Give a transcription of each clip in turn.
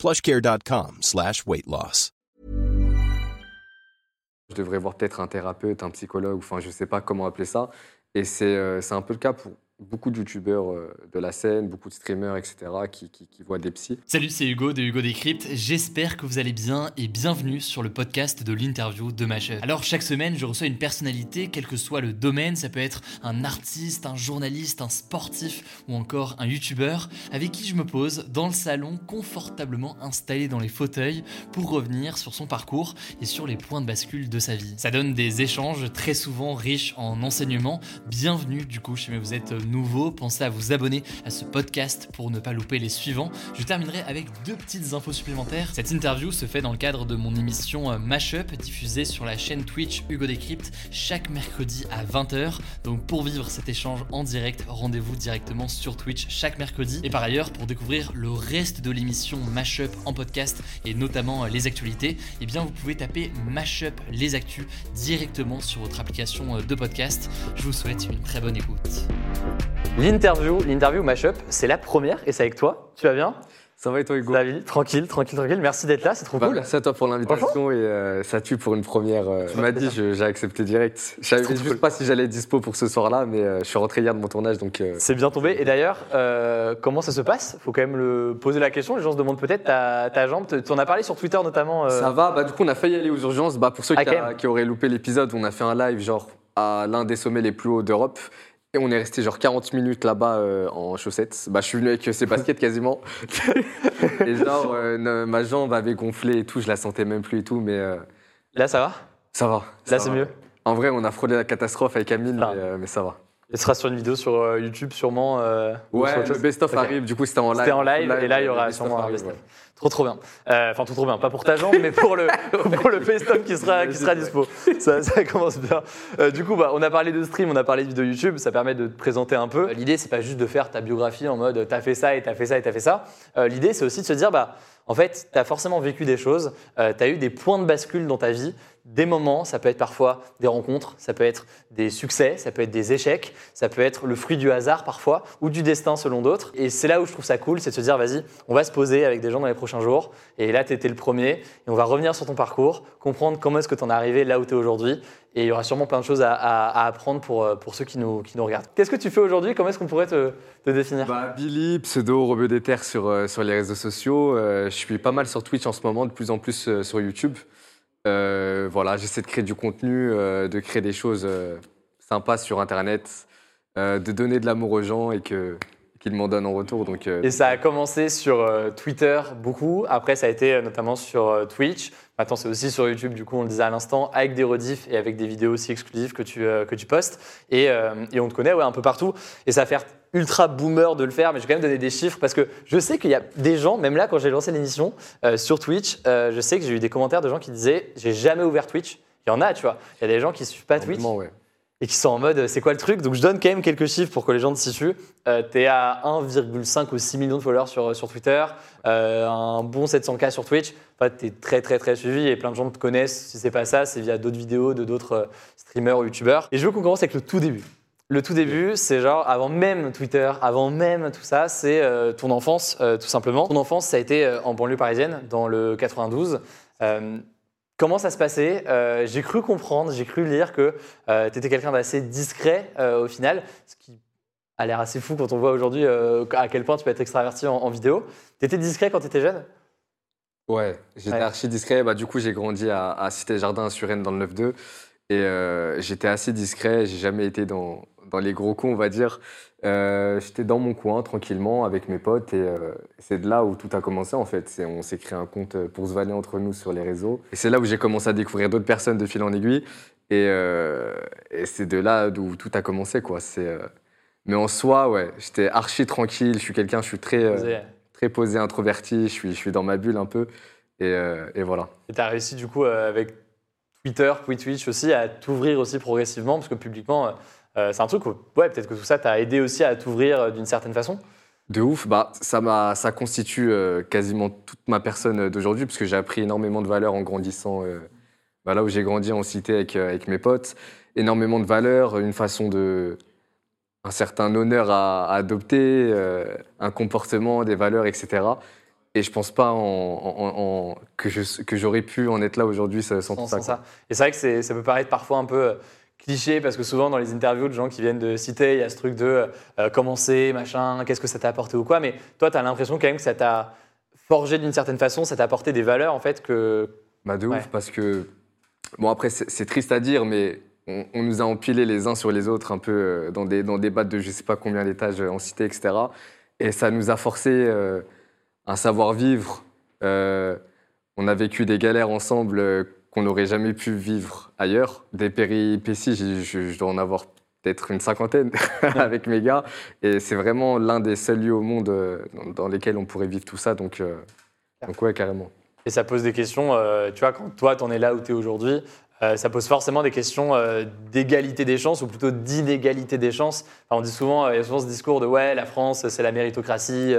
plushcare.com slash. Je devrais voir peut-être un thérapeute, un psychologue, enfin je sais pas comment appeler ça. Et c'est euh, un peu le cas pour beaucoup de youtubeurs euh, de la scène, beaucoup de streamers, etc., qui, voient des psys. Salut, c'est Hugo de Hugo Décrypte. J'espère que vous allez bien et bienvenue sur le podcast de l'interview de Mashup. Alors, chaque semaine, je reçois une personnalité, quel que soit le domaine. Ça peut être un artiste, un journaliste, un sportif ou encore un youtubeur avec qui je me pose dans le salon, confortablement installé dans les fauteuils pour revenir sur son parcours et sur les points de bascule de sa vie. Ça donne des échanges très souvent riches en enseignements. Bienvenue, du coup, chez vous êtes nouveau, pensez à vous abonner à ce podcast pour ne pas louper les suivants. Je terminerai avec deux petites infos supplémentaires. Cette interview se fait dans le cadre de mon émission euh, Mashup, diffusée sur la chaîne Twitch Hugo Décrypte chaque mercredi à 20h. Donc pour vivre cet échange en direct, rendez-vous directement sur Twitch chaque mercredi. Et par ailleurs, pour découvrir le reste de l'émission Mashup en podcast et notamment euh, les actualités, eh bien vous pouvez taper Mashup les actus directement sur votre application euh, de podcast. Je vous souhaite une très bonne écoute. L'interview, l'interview Mashup, c'est la première et c'est avec toi. Tu vas bien? Ça va et toi, Hugo? David, tranquille, tranquille, tranquille. Merci d'être là, c'est trop Bah, cool. Merci à toi pour l'invitation et euh, ça tue pour une première. euh, tu m'as dit, j'ai accepté direct. Je savais juste cool. pas si j'allais être dispo pour ce soir-là, mais euh, je suis rentré hier de mon tournage, donc euh, C'est bien tombé. Et d'ailleurs, comment ça se passe? Faut quand même le poser la question. Les gens se demandent peut-être ta, ta jambe. Tu en as parlé sur Twitter notamment. ça va. Bah, du coup, on a failli aller aux urgences. Bah, pour ceux Ah, qui, a- qui auraient loupé l'épisode, on a fait un live genre à l'un des sommets les plus hauts d'Europe. Et on est resté genre 40 minutes là-bas euh, en chaussettes. Bah, je suis venu avec euh, ses baskets quasiment. et genre, euh, ma jambe avait gonflé et tout, je la sentais même plus et tout, mais euh, Là, ça va? Ça va. ça Là, c'est mieux? En vrai, on a frôlé la catastrophe avec Amine, Ah. mais, euh, mais ça va. Ce sera sur une vidéo sur euh, YouTube sûrement. euh, Ouais, le best-of Ok. arrive, du coup c'était en live. C'était en live, et là il y aura sûrement un best-of. ouais. Trop trop bien. Euh, Enfin tout trop bien, pas pour ta jambe, mais pour le pour le best-of qui sera qui sera dispo. Ça, ça commence bien. Euh, du coup, bah, on a parlé de stream, on a parlé de vidéo YouTube, ça permet de te présenter un peu. Euh, L'idée c'est pas juste de faire ta biographie en mode t'as fait ça et t'as fait ça et t'as fait ça. Euh, L'idée c'est aussi de se dire bah en fait t'as forcément vécu des choses, euh, t'as eu des points de bascule dans ta vie. Des moments, ça peut être parfois des rencontres, ça peut être des succès, ça peut être des échecs, ça peut être le fruit du hasard parfois, ou du destin selon d'autres. Et c'est là où je trouve ça cool, c'est de se dire, vas-y, on va se poser avec des gens dans les prochains jours. Et là, tu étais le premier, et on va revenir sur ton parcours, comprendre comment est-ce que tu en es arrivé là où tu es aujourd'hui. Et il y aura sûrement plein de choses à, apprendre pour, euh, pour ceux qui nous, qui nous regardent. Qu'est-ce que tu fais aujourd'hui? Comment est-ce qu'on pourrait te, définir? Bah, Billy, pseudo Rebeu des Terres sur, euh, sur les réseaux sociaux. Euh, je suis pas mal sur Twitch en ce moment, de plus en plus sur YouTube. Euh, voilà, j'essaie de créer du contenu, euh, de créer des choses euh, sympas sur Internet, de donner de l'amour aux gens et que qu'ils m'en donnent en retour. Donc, Et ça a commencé sur Twitter beaucoup. Après, ça a été notamment sur Twitch. Maintenant, c'est aussi sur YouTube, du coup, on le disait à l'instant, avec des rediffs et avec des vidéos aussi exclusives que tu, que tu postes. Et, et on te connaît ouais, un peu partout. Et ça faire ultra boomer de le faire, mais je vais quand même donner des chiffres parce que je sais qu'il y a des gens, même là, quand j'ai lancé l'émission euh, sur Twitch, euh, je sais que j'ai eu des commentaires de gens qui disaient J'ai jamais ouvert Twitch. Il y en a, tu vois. Il y a des gens qui ne suivent pas Twitch ouais. et qui sont en mode c'est quoi le truc? Donc je donne quand même quelques chiffres pour que les gens te situent. Euh, tu es à 1,5 ou 6 millions de followers sur, sur Twitter, euh, un bon 700K sur Twitch. En fait, tu es très très très suivi et plein de gens te connaissent. Si c'est pas ça, c'est via d'autres vidéos de d'autres euh, streamers ou youtubeurs. Et je veux qu'on commence avec le tout début. Le tout début, c'est genre avant même Twitter, avant même tout ça, c'est euh, ton enfance, euh, tout simplement. Ton enfance, ça a été euh, en banlieue parisienne, dans le 92. Euh, Comment ça se passait? J'ai cru comprendre, j'ai cru lire que tu étais quelqu'un d'assez discret au final, ce qui a l'air assez fou quand on voit aujourd'hui à quel point tu peux être extraverti en, en vidéo. Tu étais discret quand tu étais jeune? Ouais, j'étais Ouais. archi discret. Bah, du coup, j'ai grandi à, à Cité-Jardin, à Suresnes, dans le 9-2. Et euh, j'étais assez discret. J'ai jamais été dans, dans les gros coups, on va dire. Euh, j'étais dans mon coin, tranquillement, avec mes potes. Et euh, c'est de là où tout a commencé, en fait. On s'est créé un compte pour se vanner entre nous sur les réseaux. Et c'est là où j'ai commencé à découvrir d'autres personnes de fil en aiguille. Et, euh, et c'est de là d'où tout a commencé, quoi. Euh, Mais en soi, ouais, j'étais archi tranquille. Je suis quelqu'un, je suis très... euh, Posé. très posé, introverti, je suis, je suis dans ma bulle un peu. Et, et voilà. Et tu as réussi du coup avec Twitter, puis Twitch aussi, à t'ouvrir aussi progressivement, parce que publiquement, c'est un truc où ouais, peut-être que tout ça t'a aidé aussi à t'ouvrir d'une certaine façon de ouf, bah, ça, ça constitue quasiment toute ma personne d'aujourd'hui, parce que j'ai appris énormément de valeurs en grandissant bah, là où j'ai grandi en cité avec, avec mes potes. Énormément de valeurs, une façon de, un certain honneur à, adopter, euh, un comportement, des valeurs, etc. Et je pense pas en, que, je, que j'aurais pu en être là aujourd'hui sans, tout ça, Et c'est vrai que ça peut paraître parfois un peu euh, cliché parce que souvent dans les interviews de gens qui viennent de citer, il y a ce truc de euh, commencer, machin, qu'est-ce que ça t'a apporté ou quoi. Mais toi, tu as l'impression quand même que ça t'a forgé d'une certaine façon, ça t'a apporté des valeurs en fait que. Bah de ouf, parce que. Bon, après, c'est triste à dire, mais on, nous a empilés les uns sur les autres un peu euh, dans des, dans des battes de je sais pas combien d'étages en cité, etc. Et ça nous a forcé euh, un savoir-vivre. Euh, on a vécu des galères ensemble qu'on n'aurait jamais pu vivre ailleurs. Des péripéties, je, dois en avoir peut-être une cinquantaine avec mes gars. Et c'est vraiment l'un des seuls lieux au monde dans, lesquels on pourrait vivre tout ça. Donc, donc ouais, carrément. Et ça pose des questions, tu vois, quand toi, tu en es là où tu es aujourd'hui, euh, ça pose forcément des questions euh, d'égalité des chances ou plutôt d'inégalité des chances. on dit souvent, euh, il y a souvent ce discours de ouais, la France, c'est la méritocratie,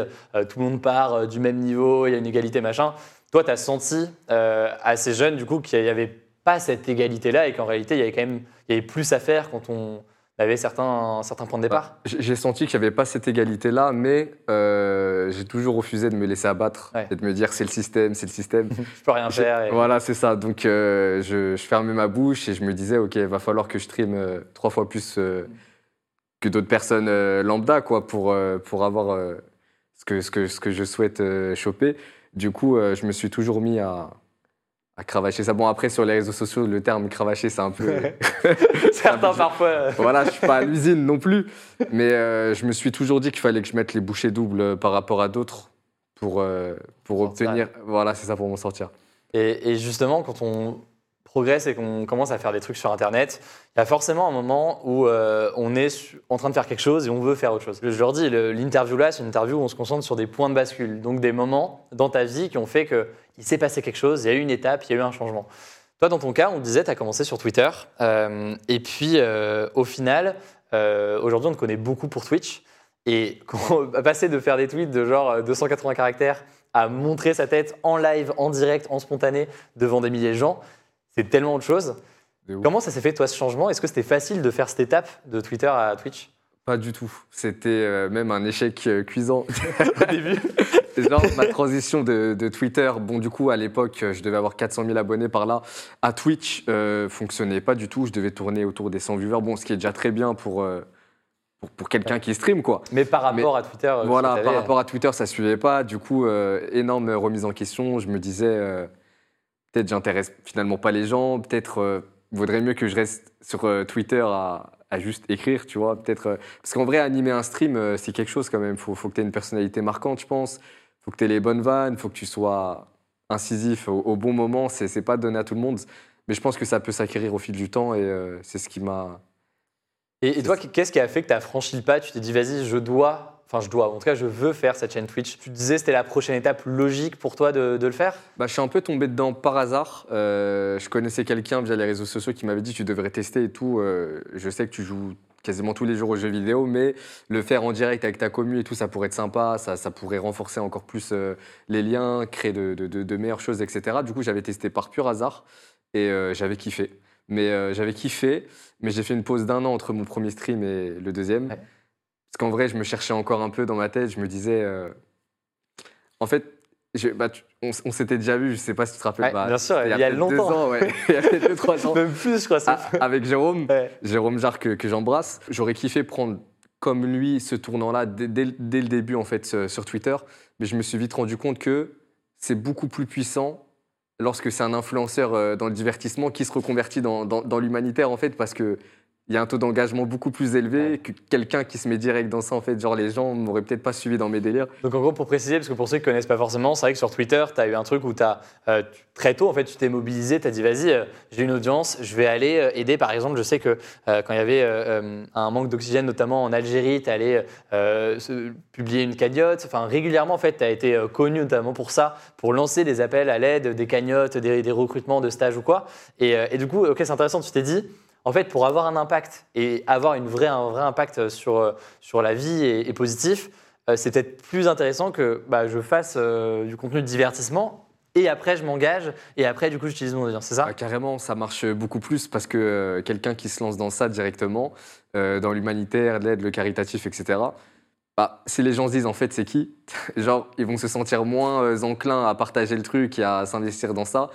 tout le monde part du même niveau, il y a une égalité, machin. Toi, tu as senti assez jeune, du coup, qu'il n'y avait pas cette égalité-là et qu'en réalité, il y avait quand même il y avait plus à faire quand on, avait certains, certains points de départ? Bah, J'ai senti qu'il n'y avait pas cette égalité-là, mais euh, j'ai toujours refusé de me laisser abattre et de me dire c'est le système, c'est le système. je peux rien faire. Voilà, c'est ça. Donc euh, je, fermais ma bouche et je me disais, OK, il va falloir que je stream euh, trois fois plus que d'autres personnes lambda quoi, pour, pour avoir ce, que, ce, que, ce que je souhaite choper. Du coup, je me suis toujours mis à, à cravacher ça. Bon, après, sur les réseaux sociaux, le terme cravacher, c'est un peu. Certains parfois. voilà, je suis pas à l'usine non plus. Mais euh, je me suis toujours dit qu'il fallait que je mette les bouchées doubles par rapport à d'autres pour, euh, pour obtenir. Voilà, c'est ça pour m'en sortir. Et, et, justement, quand on progresse et qu'on commence à faire des trucs sur Internet, il y a forcément un moment où euh, on est en train de faire quelque chose et on veut faire autre chose. Je leur dis, l'interview là, c'est une interview où on se concentre sur des points de bascule, donc des moments dans ta vie qui ont fait que il s'est passé quelque chose, il y a eu une étape, il y a eu un changement. Toi, dans ton cas, on disait, tu as commencé sur Twitter, euh, et puis euh, au final, aujourd'hui, on te connaît beaucoup pour Twitch. Et passer de faire des tweets de genre 280 caractères à montrer sa tête en live, en direct, en spontané, devant des milliers de gens, c'est tellement autre chose. Comment ça s'est fait, toi, ce changement? Est-ce que c'était facile de faire cette étape de Twitter à Twitch? Pas du tout. C'était même un échec cuisant. Au début. genre ma transition de, Twitter, bon du coup à l'époque je devais avoir 400 000 abonnés par là, à Twitch euh, fonctionnait pas du tout, je devais tourner autour des 100 viewers, bon ce qui est déjà très bien pour, euh, pour, quelqu'un qui stream quoi. Mais par rapport à Twitter euh, Voilà, par rapport à Twitter ça suivait pas, du coup euh, énorme remise en question, je me disais peut-être j'intéresse finalement pas les gens, peut-être vaudrait mieux que je reste sur Twitter à, à juste écrire, tu vois. Peut-être. parce qu'en vrai, animer un stream, c'est quelque chose quand même. Il faut, faut, que tu aies une personnalité marquante, je pense faut que tu aies les bonnes vannes, faut que tu sois incisif au, bon moment. C'est n'est pas donné à tout le monde. Mais je pense que ça peut s'acquérir au fil du temps et euh, c'est ce qui m'a. Et, toi, qu'est-ce qui a fait que tu as franchi le pas? Tu t'es dit, vas-y, je dois, enfin, je dois, en tout cas, je veux faire cette chaîne Twitch. Tu disais, c'était la prochaine étape logique pour toi de, le faire? Bah, Je suis un peu tombé dedans par hasard. Euh, je connaissais quelqu'un via les réseaux sociaux qui m'avait dit, tu devrais tester et tout. Euh, je sais que tu joues quasiment tous les jours aux jeux vidéo, mais le faire en direct avec ta commu et tout, ça pourrait être sympa, ça, ça pourrait renforcer encore plus euh, les liens, créer de, de, meilleures choses, etc. Du coup, j'avais testé par pur hasard et euh, j'avais kiffé. Mais euh, j'avais kiffé, mais j'ai fait une pause d'un an entre mon premier stream et le deuxième. Parce qu'en vrai, je me cherchais encore un peu dans ma tête, je me disais... En fait, bah, on, s'était déjà vu, je sais pas si tu te rappelles. Bah, bien sûr, il y a, longtemps. il y a deux, trois ans. Même plus, je crois. Ça. Ah, avec Jérôme, Jérôme Jarre que, j'embrasse. J'aurais kiffé prendre comme lui ce tournant-là dès, le début en fait sur Twitter, mais je me suis vite rendu compte que c'est beaucoup plus puissant lorsque c'est un influenceur euh, dans le divertissement qui se reconvertit dans, dans, l'humanitaire en fait, parce que il y a un taux d'engagement beaucoup plus élevé que quelqu'un qui se met direct dans ça. En fait, genre les gens m'auraient peut-être pas suivi dans mes délires. Donc en gros, pour préciser, parce que pour ceux qui connaissent pas forcément, c'est vrai que sur Twitter, tu as eu un truc où tu as très tôt, en fait, tu t'es mobilisé, tu as dit vas-y, euh, j'ai une audience, je vais aller euh, aider. Par exemple, je sais que euh, quand il y avait euh, euh, un manque d'oxygène, notamment en Algérie, tu allé euh, publier une cagnotte. Enfin, régulièrement, en fait, tu as été euh, connu notamment pour ça, pour lancer des appels à l'aide, des cagnottes, des, des recrutements de stages ou quoi. Et, euh, et du coup, ok, c'est intéressant, tu t'es dit, en fait, pour avoir un impact et avoir une un vrai impact sur, euh, sur la vie et, positif, euh, c'est peut-être plus intéressant que bah, je fasse euh, du contenu de divertissement et après je m'engage et après du coup j'utilise mon audience, c'est ça? Ah, carrément, ça marche beaucoup plus parce que euh, quelqu'un qui se lance dans ça directement, euh, dans l'humanitaire, l'aide, le caritatif, etc. Bah, si les gens se disent en fait c'est qui, genre ils vont se sentir moins euh, enclins à partager le truc et à s'investir dans ça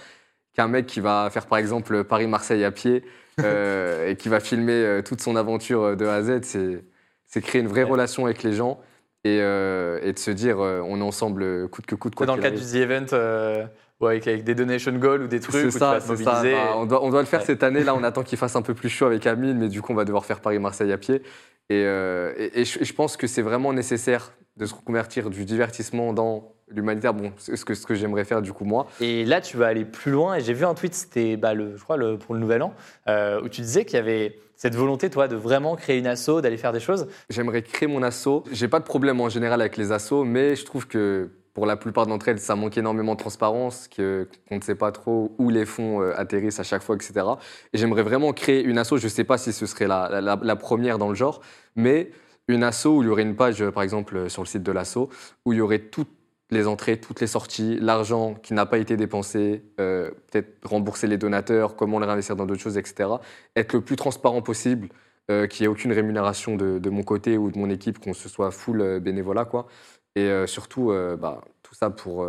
qu'un mec qui va faire par exemple Paris-Marseille à pied euh, et qui va filmer euh, toute son aventure euh, de A à Z. C'est, c'est créer une vraie Ouais. relation avec les gens et, euh, et de se dire on est ensemble coûte que coûte. Quoi dans le cadre du. The Event euh, ouais, avec, avec des donation goals ou des trucs où C'est tu vas ça, c'est. Bah, on, doit, on doit le faire Ouais. cette année. Là, on attend qu'il fasse un peu plus chaud avec Amine, mais du coup, on va devoir faire Paris-Marseille à pied. Et je pense que c'est vraiment nécessaire de se reconvertir du divertissement dans l'humanitaire. Bon, c'est ce que, ce que j'aimerais faire du coup, moi. Et là, tu vas aller plus loin. Et j'ai vu un tweet, c'était, bah, le, je crois, le, pour le Nouvel An, euh, où tu disais qu'il y avait cette volonté, toi, de vraiment créer une asso, d'aller faire des choses. J'aimerais créer mon asso. J'ai pas de problème en général avec les assos, mais je trouve que pour la plupart d'entre elles, ça manque énormément de transparence, qu'on ne sait pas trop où les fonds euh, atterrissent à chaque fois, etc. Et j'aimerais vraiment créer une asso. Je sais pas si ce serait la, la- la première dans le genre, mais une asso où il y aurait une page, euh, par exemple, euh, sur le site de l'asso, où il y aurait toutes les entrées, toutes les sorties, l'argent qui n'a pas été dépensé, euh, peut-être rembourser les donateurs, comment le réinvestir dans d'autres choses, etc. Être le plus transparent possible qu'il n'y ait aucune rémunération de, mon côté ou de mon équipe, qu'on se soit full bénévolat, quoi. Et surtout, bah, tout ça pour,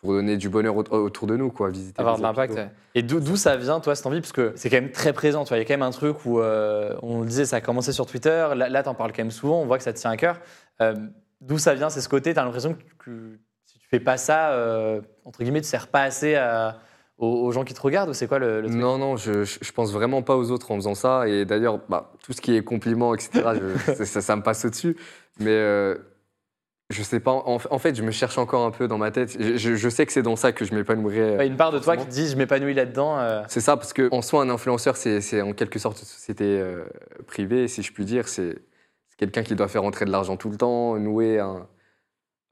pour donner du bonheur au- autour de nous, quoi. Visiter Avoir les de l'impact. ouais. Et d'où ça vient, toi, cette envie? Parce que c'est quand même très présent. Tu vois, il y a quand même un truc où euh, on le disait, ça a commencé sur Twitter. Là, là tu en parles quand même souvent. On voit que ça te tient à cœur. Euh, d'où ça vient C'est ce côté? Tu as l'impression que, que si tu fais pas ça, euh, entre guillemets, tu sers pas assez à- aux, aux gens qui te regardent Ou c'est quoi le, le truc? Non, non, je, je, pense vraiment pas aux autres en faisant ça. Et d'ailleurs, bah, tout ce qui est compliments, etc., je- ça, ça- me passe au-dessus. Mais je sais pas. En, en fait, je me cherche encore un peu dans ma tête. Je, je- je sais que c'est dans ça que je m'épanouirais. Ouais, Une part de toi qui te dit, je m'épanouis là-dedans. euh, C'est ça, parce qu'en soi, un influenceur, c'est en quelque sorte une société euh, privée, si je puis dire. C'est quelqu'un qui doit faire entrer de l'argent tout le temps, nouer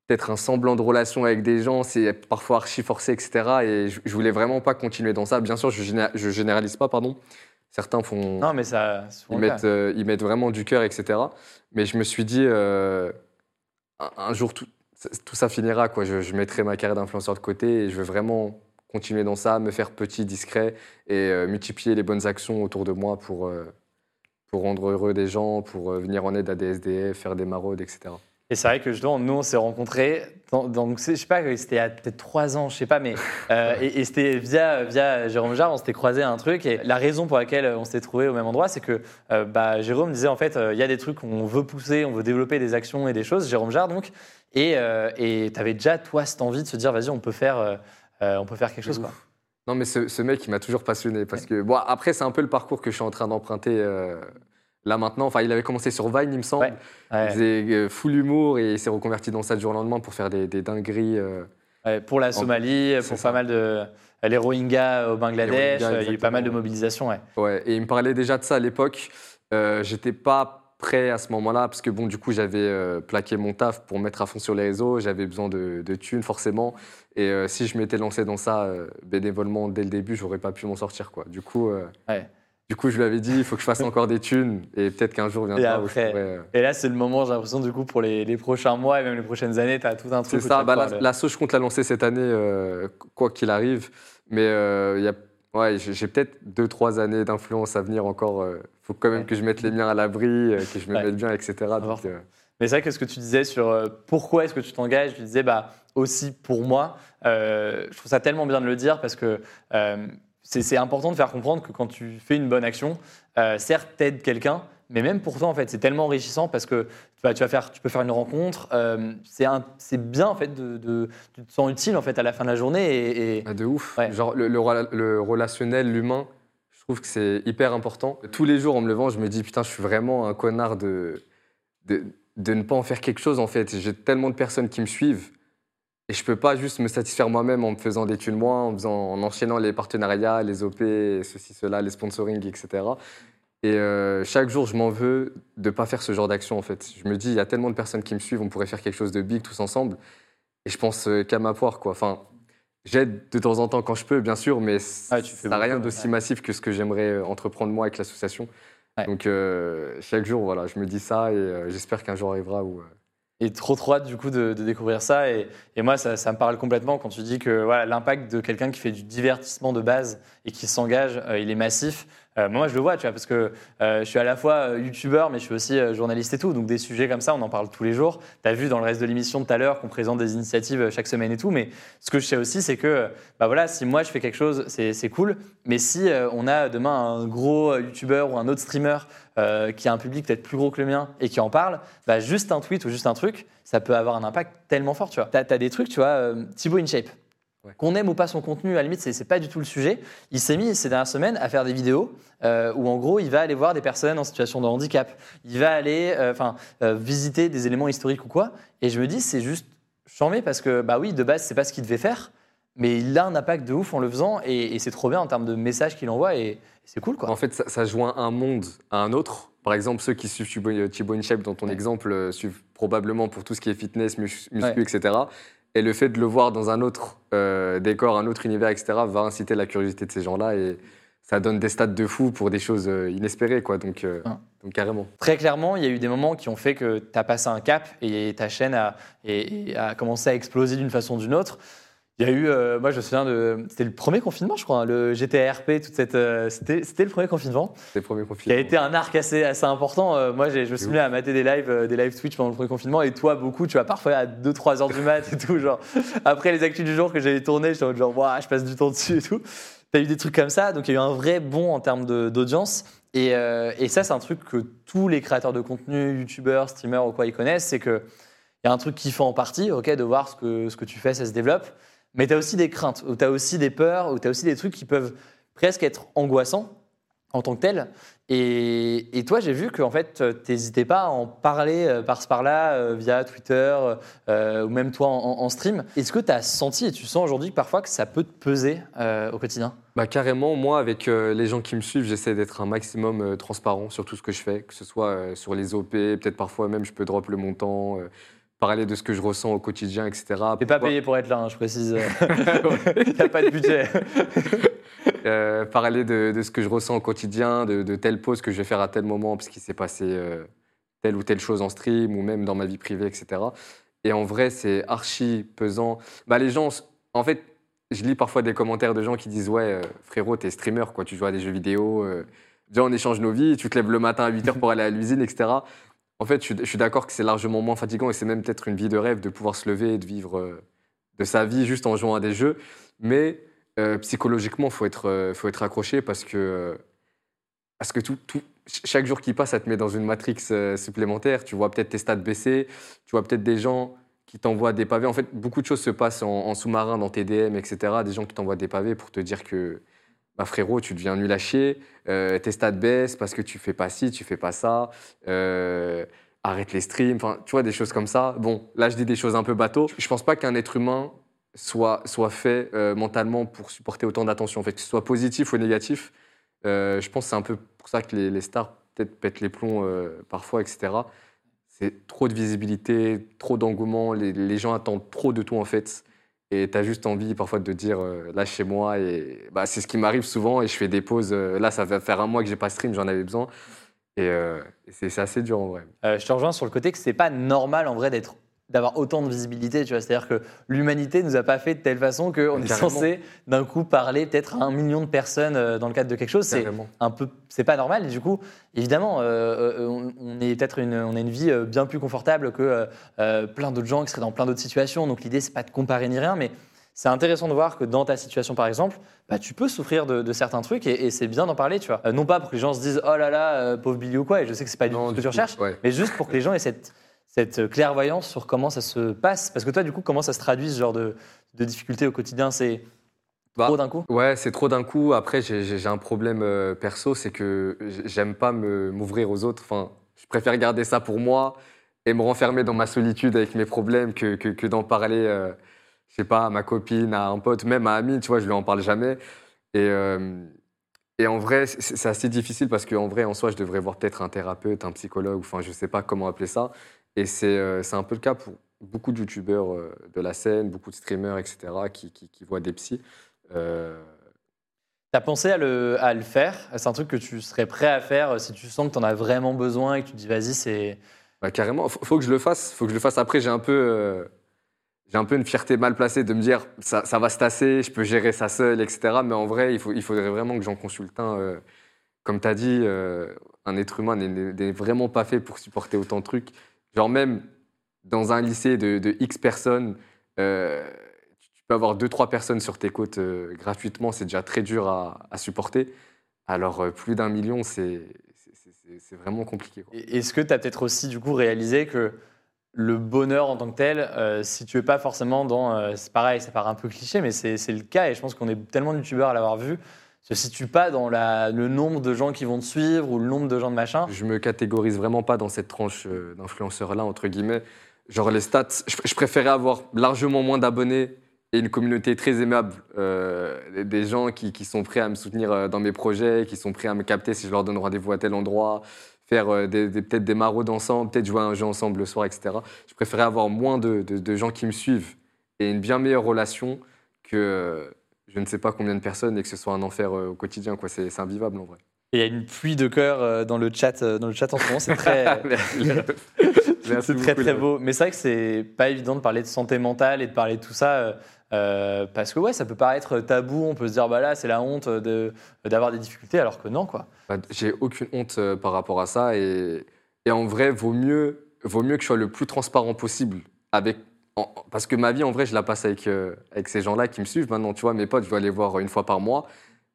peut-être un semblant de relation avec des gens, c'est parfois archi forcé, etc. Et je, je voulais vraiment pas continuer dans ça. Bien sûr, je, je généralise pas, pardon. Certains font, Non, mais ça. ils mettent, euh, ils mettent vraiment du cœur, etc. Mais je me suis dit, un, jour, tout, ça finira. Quoi. Je, mettrai ma carrière d'influenceur de côté et je veux vraiment continuer dans ça, me faire petit, discret et euh, multiplier les bonnes actions autour de moi pour, euh, rendre heureux des gens, pour euh, venir en aide à des SDF, faire des maraudes, etc. Et c'est vrai que justement, nous, on s'est rencontrés. Dans, dans- je sais pas, c'était a peut-être trois ans, je sais pas, mais euh, et, et c'était via via Jérôme Jarre, on s'était croisé à un truc. Et la raison pour laquelle on s'était trouvé au même endroit, c'est que euh, bah, Jérôme disait en fait, euh, il y a des trucs qu'on veut pousser, on veut développer des actions et des choses. Jérôme Jarre donc, et euh, et t'avais déjà toi cette envie de se dire, vas-y, on peut faire, euh, euh, on peut faire quelque chose quoi. Non, mais ce, ce mec, il m'a toujours passionné. Parce que, bon, après, c'est un peu le parcours que je suis en train d'emprunter euh, là maintenant. Enfin, il avait commencé sur Vine, il me semble. Ouais. Ouais. Il faisait euh, full humour et il s'est reconverti dans ça du jour au lendemain pour faire des, des dingueries. euh. Ouais, pour la Somalie, pour ça. pas mal de les Rohingyas au Bangladesh, Rohingyas, euh, il y a eu pas mal de exactement. mobilisations. Ouais. Et il me parlait déjà de ça à l'époque. Euh, J'étais pas prêt à ce moment-là parce que, bon, du coup, j'avais euh, plaqué mon taf pour mettre à fond sur les réseaux. J'avais besoin de, de thunes, forcément. Et euh, si je m'étais lancé dans ça euh, bénévolement dès le début, j'aurais pas pu m'en sortir, quoi. Du coup. euh, Ouais. Du coup, je lui avais dit, il faut que je fasse encore des thunes et peut-être qu'un jour viendra je après, pourrais, euh, Et là, c'est le moment, j'ai l'impression, du coup, pour les, les prochains mois et même les prochaines années, tu as tout un truc. C'est ça, bah, la, sauce, je compte la lancer cette année, euh, quoi qu'il arrive. Mais euh, il y a, ouais, j'ai peut-être deux, trois années d'influence à venir encore. Il faut quand même Ouais. que je mette les miens à l'abri, que je me Ouais. mette bien, etc. Donc, Mais c'est vrai que ce que tu disais sur pourquoi est-ce que tu t'engages, tu disais bah, aussi pour moi, je trouve ça tellement bien de le dire parce que c'est important de faire comprendre que quand tu fais une bonne action, euh, certes, t'aides quelqu'un, mais même pour toi, en fait, c'est tellement enrichissant parce que bah, tu, vas faire, tu peux faire une rencontre. euh, c'est bien, en fait, de, de- tu te sens utile, en fait, à la fin de la journée. Et, et- ah, de ouf. Ouais. Genre, le, le relationnel, l'humain, je trouve que c'est hyper important. Tous les jours, en me levant, je me dis, putain, je suis vraiment un connard de, de, de ne pas en faire quelque chose, en fait. J'ai tellement de personnes qui me suivent. Et je peux pas juste me satisfaire moi-même en me faisant des thunes moins, en, faisant, en enchaînant les partenariats, les OP, ceci, cela, les sponsoring, etc. Et euh, chaque jour, je m'en veux de pas faire ce genre d'action, en fait. Je me dis, il y a tellement de personnes qui me suivent, on pourrait faire quelque chose de big tous ensemble. Et je pense euh, qu'à ma poire, quoi. Enfin, j'aide de temps en temps quand je peux, bien sûr, mais fais ça n'a rien d'aussi ouais. massif que ce que j'aimerais euh, entreprendre moi avec l'association. Ouais. Donc, euh, chaque jour, voilà, je me dis ça et j'espère qu'un jour arrivera où. Et trop trop hâte du coup de, découvrir ça. Et, et moi, ça, ça me parle complètement quand tu dis que voilà, l'impact de quelqu'un qui fait du divertissement de base et qui s'engage, euh, il est massif. Euh, moi, je le vois, tu vois, parce que euh, je suis à la fois euh, youtubeur, mais je suis aussi euh, journaliste et tout. Donc des sujets comme ça, on en parle tous les jours. Tu as vu dans le reste de l'émission tout à l'heure qu'on présente des initiatives chaque semaine et tout. Mais ce que je sais aussi, c'est que bah voilà, si moi je fais quelque chose, c'est cool. Mais si on a demain un gros youtubeur ou un autre streamer qui a un public peut-être plus gros que le mien et qui en parle, bah, juste un tweet ou juste un truc, ça peut avoir un impact tellement fort, tu vois. T'as as des trucs, tu vois, Thibaut InShape. Ouais. Qu'on aime ou pas son contenu, à la limite, c'est pas du tout le sujet. Il s'est mis ces dernières semaines à faire des vidéos euh, où, en gros, il va aller voir des personnes en situation de handicap. Il va aller, euh, enfin, euh, visiter des éléments historiques ou quoi. Et je me dis, c'est juste charmé parce que, bah oui, de base, c'est pas ce qu'il devait faire, mais il a un impact de ouf en le faisant et, et c'est trop bien en termes de messages qu'il envoie et, et c'est cool, quoi. En fait, ça, ça joint un monde à un autre. Par exemple, ceux qui suivent Thibaut InShape, dans ton Ouais. exemple, euh, suivent probablement pour tout ce qui est fitness, mus- muscu, Ouais. etc. Et le fait de le voir dans un autre euh, décor, un autre univers, etc., va inciter la curiosité de ces gens-là et ça donne des stats de fou pour des choses euh, inespérées, quoi. Donc, euh, Ouais. donc carrément. Très clairement, il y a eu des moments qui ont fait que tu as passé un cap et ta chaîne a, et- et a commencé à exploser d'une façon ou d'une autre. Il y a eu, euh, moi je me souviens de, c'était le premier confinement, je crois, hein, le GTRP, toute cette, euh, c'était, c'était le premier confinement, C'est le premier qui a confinement. été un arc assez, assez important. Euh, moi, je me mis à mater des lives, des lives Twitch pendant le premier confinement, et toi beaucoup, tu vois, parfois à 2-3 heures du mat et tout, genre après les actus du jour que j'avais tourné, j'étais en mode genre, Ouah, je passe du temps dessus et tout. T'as eu des trucs comme ça, donc il y a eu un vrai bond en termes d'audience. Et, et ça, c'est un truc que tous les créateurs de contenu, youtubeurs, streamers ou quoi, ils connaissent, c'est que il y a un truc qui fait en partie, ok, de voir ce que, ce que tu fais, ça se développe. Mais tu as aussi des craintes, ou tu as aussi des peurs, ou tu as aussi des trucs qui peuvent presque être angoissants en tant que tels. Et, toi, j'ai vu qu'en fait, tu n'hésitais pas à en parler euh, par-ce par-là, euh, via Twitter, euh, ou même toi en, en- en stream. Est-ce que tu as senti et tu sens aujourd'hui que parfois que ça peut te peser au quotidien? Bah, carrément, moi, avec les gens qui me suivent, j'essaie d'être un maximum transparent sur tout ce que je fais, que ce soit sur les OP, peut-être parfois même je peux drop le montant, parler de ce que je ressens au quotidien, etc. N'es pas payé pour être là, hein, je précise. Il n'y a pas de budget. Euh, parler de, de ce que je ressens au quotidien, de, de telle pause que je vais faire à tel moment parce qu'il s'est passé euh, telle ou telle chose en stream ou même dans ma vie privée, etc. Et en vrai, c'est archi pesant. Bah, les gens, en fait, je lis parfois des commentaires de gens qui disent Ouais, euh, frérot, t'es streamer, quoi, tu joues à des jeux vidéo, déjà on échange nos vies, tu te lèves le matin à 8h pour aller à l'usine, etc. En fait, je, suis- d'accord que c'est largement moins fatigant et c'est même peut-être une vie de rêve de pouvoir se lever et de vivre euh, de sa vie juste en jouant à des jeux. Mais euh, psychologiquement, faut être, euh, faut être accroché parce que, parce que chaque jour qui passe, ça te met dans une matrix supplémentaire. Tu vois peut-être tes stats baisser, tu vois peut-être des gens qui t'envoient des pavés. En fait, beaucoup de choses se passent en, en sous-marin, dans tes DM, etc. Des gens qui t'envoient des pavés pour te dire que, bah, frérot, tu deviens nul à chier, euh, tes stats baissent parce que tu fais pas ci, tu fais pas ça. euh, arrête les streams, enfin, tu vois, des choses comme ça. Bon, là, je dis des choses un peu bateau. Je pense pas qu'un être humain soit, soit fait euh, mentalement pour supporter autant d'attention. Que ce soit positif ou négatif, je pense que c'est un peu pour ça que les, stars peut-être pètent les plombs parfois, etc. C'est trop de visibilité, trop d'engouement, les, les gens attendent trop de tout en fait. Et tu as juste envie parfois de te dire, euh, là chez moi, et bah, c'est ce qui m'arrive souvent, et je fais des pauses. euh, là, ça va faire un mois que j'ai pas stream, j'en avais besoin. Et, euh, c'est assez dur en vrai. Euh, je te rejoins sur le côté que c'est pas normal en vrai d'être d'avoir autant de visibilité, tu vois. C'est-à-dire que l'humanité nous a pas fait de telle façon qu'on est censé d'un coup parler peut-être à un million de personnes euh, dans le cadre de quelque chose. C'est un peu, c'est pas normal. Et du coup, évidemment, euh, euh, on, on est peut-être une, on a une vie bien plus confortable que euh, plein d'autres gens qui seraient dans plein d'autres situations. Donc l'idée c'est pas de comparer ni rien, mais c'est intéressant de voir que dans ta situation, par exemple, bah, tu peux souffrir de, de certains trucs et, et c'est bien d'en parler, tu vois. Euh, non pas pour que les gens se disent oh là là, pauvre Billy ou quoi, et je sais que c'est pas du tout ce que tu recherches, Ouais. mais juste pour que les gens aient cette, cette clairvoyance sur comment ça se passe. Parce que toi, du coup, comment ça se traduit ce genre de, de difficultés au quotidien? C'est Bah, Trop d'un coup? Ouais, c'est trop d'un coup. Après, j'ai- un problème euh, perso, c'est que j'aime pas me- m'ouvrir aux autres. Enfin, je préfère garder ça pour moi et me renfermer dans ma solitude avec mes problèmes que, que, que d'en parler, euh, je sais pas, à ma copine, à un pote, même à Ami, tu vois, je lui en parle jamais. Et, euh, et en vrai, c'est c'est assez difficile parce qu'en vrai, en soi, je devrais voir peut-être un thérapeute, un psychologue, enfin, je sais pas comment appeler ça. Et c'est euh, c'est un peu le cas pour beaucoup de youtubeurs euh, de la scène, beaucoup de streamers, etc., qui, qui, qui voient des psys. Euh, T'as pensé à le, à le faire? C'est un truc que tu serais prêt à faire si tu sens que t'en as vraiment besoin et que tu te dis vas-y, c'est. Bah, carrément, faut, faut que je le fasse. Faut que je le fasse. Après, j'ai un peu, euh, j'ai un peu une fierté mal placée de me dire ça, ça va se tasser, je peux gérer ça seul, etc. Mais en vrai, il, faut, il faudrait vraiment que j'en consulte un. euh, comme tu as dit, euh, un être humain n'est vraiment pas fait pour supporter autant de trucs. Genre même dans un lycée de, X personnes, euh, tu peux avoir deux, trois personnes sur tes côtes euh, gratuitement, c'est déjà très dur à, supporter. Alors euh, plus d'un million, c'est vraiment compliqué. Est-ce que tu as peut-être aussi du coup réalisé que le bonheur en tant que tel, si tu es pas forcément dans. c'est pareil, ça paraît un peu cliché, mais c'est c'est le cas et je pense qu'on est tellement de youtubeurs à l'avoir vu. Se situe pas dans le nombre de gens qui vont te suivre ou le nombre de gens de machin. Je me catégorise vraiment pas dans cette tranche euh, d'influenceurs-là, entre guillemets. Genre les stats, je, je préférais avoir largement moins d'abonnés et une communauté très aimable. euh, des- gens qui, sont prêts à me soutenir euh, dans mes projets, qui sont prêts à me capter si je leur donne rendez-vous à tel endroit, faire peut-être des maraudes ensemble, peut-être jouer à un jeu ensemble le soir, etc. Je préférais avoir moins de, gens qui me suivent et une bien meilleure relation que je ne sais pas combien de personnes et que ce soit un enfer euh, au quotidien. quoi. C'est invivable en vrai. Et il y a une pluie de cœur euh, dans le chat, euh, dans le chat en ce moment. C'est très, c'est très très beau. Mais c'est vrai que c'est pas évident de parler de santé mentale et de parler de tout ça. euh, parce que ouais, ça peut paraître tabou. On peut se dire bah là, c'est la honte de d'avoir des difficultés, alors que non quoi. Bah, J'ai aucune honte par rapport à ça et, et en vrai, vaut mieux, vaut mieux que je sois le plus transparent possible avec. Parce que ma vie, en vrai, je la passe avec, euh, avec ces gens-là qui me suivent maintenant. Tu vois, mes potes, je dois les voir une fois par mois.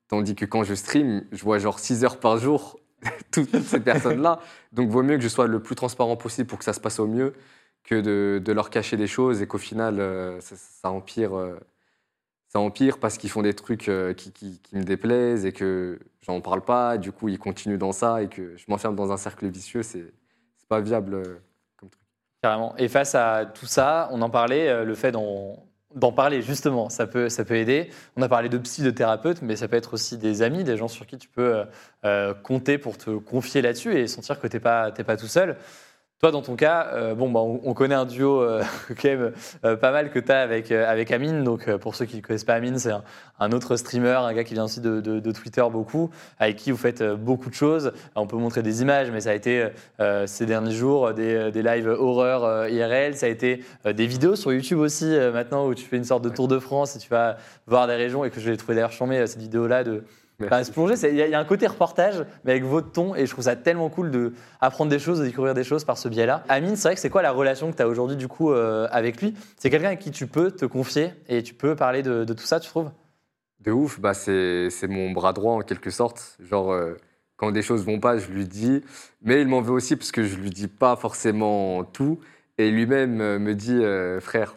Tandis que quand je stream, je vois genre 6 heures par jour toutes ces personnes-là. Donc, vaut mieux que je sois le plus transparent possible pour que ça se passe au mieux que de, leur cacher des choses et qu'au final, euh, ça, empire. euh, ça empire parce qu'ils font des trucs qui, qui- me déplaisent et que j'en parle pas. Du coup, ils continuent dans ça et que je m'enferme dans un cercle vicieux. C'est pas viable. Carrément. Et face à tout ça, on en parlait, euh, le fait d'en parler justement, ça peut, ça peut aider. On a parlé de psy, de thérapeute, mais ça peut être aussi des amis, des gens sur qui tu peux euh, euh, compter pour te confier là-dessus et sentir que tu n'es pas, t'es pas tout seul. Toi, dans ton cas, euh, bon, bah, on, on connaît un duo euh, quand même euh, pas mal que tu as avec, avec Amine. Donc, pour ceux qui ne connaissent pas Amine, c'est un, autre streamer, un gars qui vient aussi de, Twitter beaucoup, avec qui vous faites beaucoup de choses. On peut montrer des images, mais ça a été ces derniers jours des, des lives horreur IRL. Ça a été des vidéos sur YouTube aussi maintenant où tu fais une sorte de tour de France et tu vas voir des régions et que je l'ai trouvé d'ailleurs chambé, cette vidéo-là de. Enfin, se plonger, il y, a- un côté reportage, mais avec votre ton, et je trouve ça tellement cool de apprendre des choses, de découvrir des choses par ce biais-là. Amine, c'est vrai que c'est quoi la relation que tu as aujourd'hui du coup euh, avec lui? C'est quelqu'un avec qui tu peux te confier et tu peux parler de, tout ça, tu trouves? De ouf, bah c'est mon bras droit en quelque sorte. Genre, euh, quand des choses vont pas, je lui dis. Mais il m'en veut aussi parce que je lui dis pas forcément tout. Et lui-même euh, me dit, euh, frère,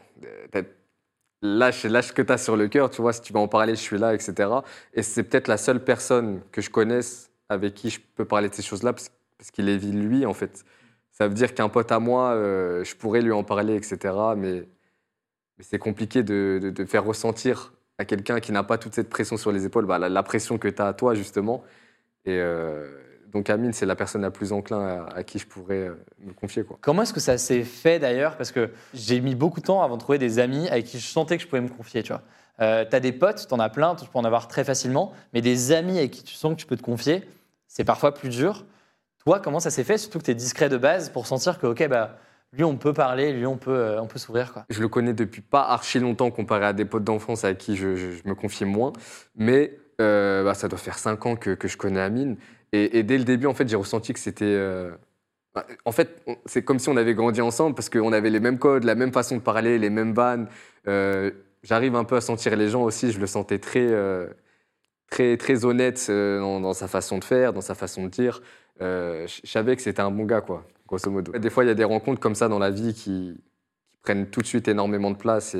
lâche, lâche que tu as sur le cœur, tu vois, si tu veux en parler, je suis là, etc. Et c'est peut-être la seule personne que je connaisse avec qui je peux parler de ces choses-là parce, parce qu'il les vit lui, en fait. Ça veut dire qu'un pote à moi, euh, je pourrais lui en parler, etc. Mais, c'est compliqué de, faire ressentir à quelqu'un qui n'a pas toute cette pression sur les épaules, bah, la, la pression que tu as à toi, justement. Et euh, donc, Amine, c'est la personne la plus enclin à, à qui je pourrais euh, me confier. Quoi. Comment est-ce que ça s'est fait d'ailleurs? Parce que j'ai mis beaucoup de temps avant de trouver des amis avec qui je sentais que je pouvais me confier, tu vois. Euh, t'as des potes, t'en as plein, tu peux en avoir très facilement, mais des amis avec qui tu sens que tu peux te confier, c'est parfois plus dur. Toi, comment ça s'est fait? Surtout que tu es discret de base pour sentir que, ok, bah, lui, on peut parler, lui, on peut, euh, on peut s'ouvrir, quoi. Je le connais depuis pas archi longtemps comparé à des potes d'enfance avec qui je, je- je me confiais moins. Mais euh, bah, ça doit faire cinq ans que, que je connais Amine. Et, dès le début, en fait, j'ai ressenti que c'était. euh, bah, En fait, c'est comme si on avait grandi ensemble parce qu'on avait les mêmes codes, la même façon de parler, les mêmes vannes. Euh, J'arrive un peu à sentir les gens aussi. Je le sentais très, euh, très, très honnête dans, sa façon de faire, dans sa façon de dire. Je savais que c'était un bon gars, quoi, grosso modo. Des fois, il y a des rencontres comme ça dans la vie qui, prennent tout de suite énormément de place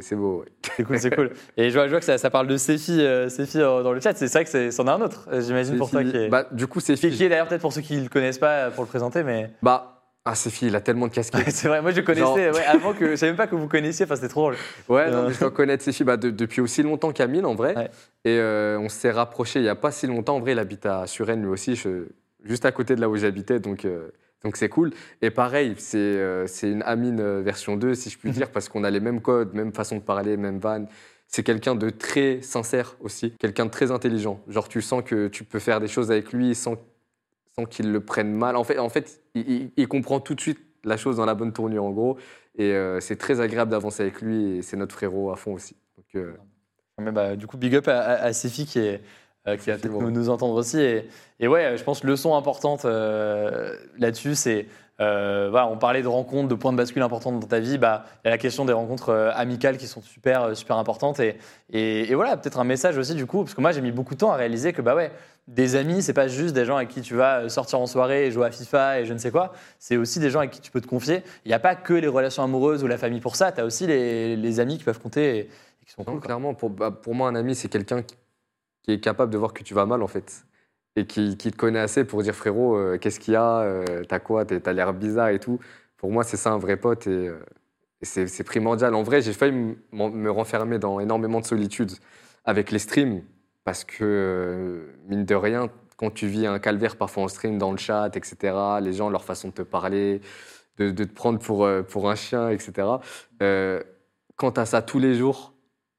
C'est beau. C'est cool, c'est cool. Et je vois, je vois que ça, ça parle de euh, Sefi euh, dans le chat. C'est vrai que c'en a un autre, euh, j'imagine, pour toi. Qui est, bah, du coup, c'est qui est- d'ailleurs peut-être pour ceux qui ne le connaissent pas euh, pour le présenter, mais Bah, ah, Sefi, il a tellement de casquettes. c'est vrai. Moi, je connaissais Genre- ouais, avant que je savais même pas que vous connaissiez. Enfin, c'était trop drôle. Ouais, non, mais je dois connaître Sefi bah, de- depuis aussi longtemps qu'Amine, en vrai. Ouais. Et euh, on s'est rapprochés il n'y a pas si longtemps. En vrai, il habite à Suresnes, lui aussi, je- juste à côté de là où j'habitais. Donc, euh, donc c'est cool. Et pareil, c'est euh, une Amine euh, version 2, si je puis dire, parce qu'on a les mêmes codes, même façon de parler, même vanne. C'est quelqu'un de très sincère aussi, quelqu'un de très intelligent. Genre, tu sens que tu peux faire des choses avec lui sans, sans qu'il le prenne mal. En fait, en fait il, il- il comprend tout de suite la chose dans la bonne tournure, en gros. Et euh, c'est très agréable d'avancer avec lui et c'est notre frérot à fond aussi. Donc, euh, Mais bah, du coup, big up à, à, qui, est, euh, qui va peut-être nous, nous entendre aussi. Et, et ouais, je pense leçon importante euh, là-dessus, c'est. euh, voilà, on parlait de rencontres, de points de bascule importants dans ta vie. Bah, il y a la question des rencontres euh, amicales qui sont super, euh, super importantes. Et, et, et voilà, peut-être un message aussi du coup, parce que moi j'ai mis beaucoup de temps à réaliser que bah ouais, des amis, c'est pas juste des gens avec qui tu vas sortir en soirée et jouer à FIFA et je ne sais quoi. C'est aussi des gens avec qui tu peux te confier. Il n'y a pas que les relations amoureuses ou la famille pour ça. Tu as aussi les, les amis qui peuvent compter et, et qui sont Non, cool. clairement, pour, bah, pour moi, un ami, c'est quelqu'un qui, qui est capable de voir que tu vas mal, en fait. Et qui, qui te connaît assez pour dire, frérot, euh, qu'est-ce qu'il y a euh, T'as quoi T'as l'air bizarre et tout. Pour moi, c'est ça un vrai pote et, euh, c'est primordial. En vrai, j'ai failli me renfermer dans énormément de solitude avec les streams parce que, mine de rien, quand tu vis un calvaire parfois en stream, dans le chat, etc., les gens, leur façon de te parler, de, te prendre pour, pour un chien, etc., quand tu as ça tous les jours,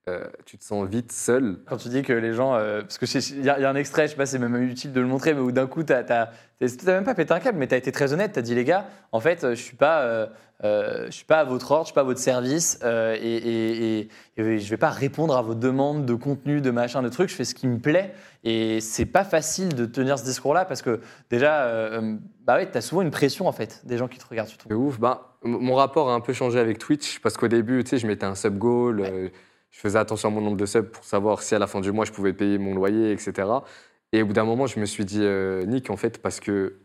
euh, tu te sens vite seul. Quand tu dis que les gens. euh, parce qu'il y, y a un extrait, je sais pas, c'est même utile de le montrer, mais où d'un coup, tu n'as même pas pété un câble, mais tu as été très honnête. Tu as dit, les gars, en fait, euh, je suis pas. euh, je suis pas à votre ordre, je suis pas à votre service, et, et, et- et je vais pas répondre à vos demandes de contenu, de machin, de trucs. Je fais ce qui me plaît, et c'est pas facile de tenir ce discours-là parce que déjà, bah ouais, t'as souvent une pression en fait des gens qui te regardent. De ouf. Bah, mon rapport a un peu changé avec Twitch parce qu'au début, tu sais, je mettais un sub goal. Je faisais attention à mon nombre de subs pour savoir si à la fin du mois je pouvais payer mon loyer, etc. Et au bout d'un moment, je me suis dit, euh, Nick, en fait, parce que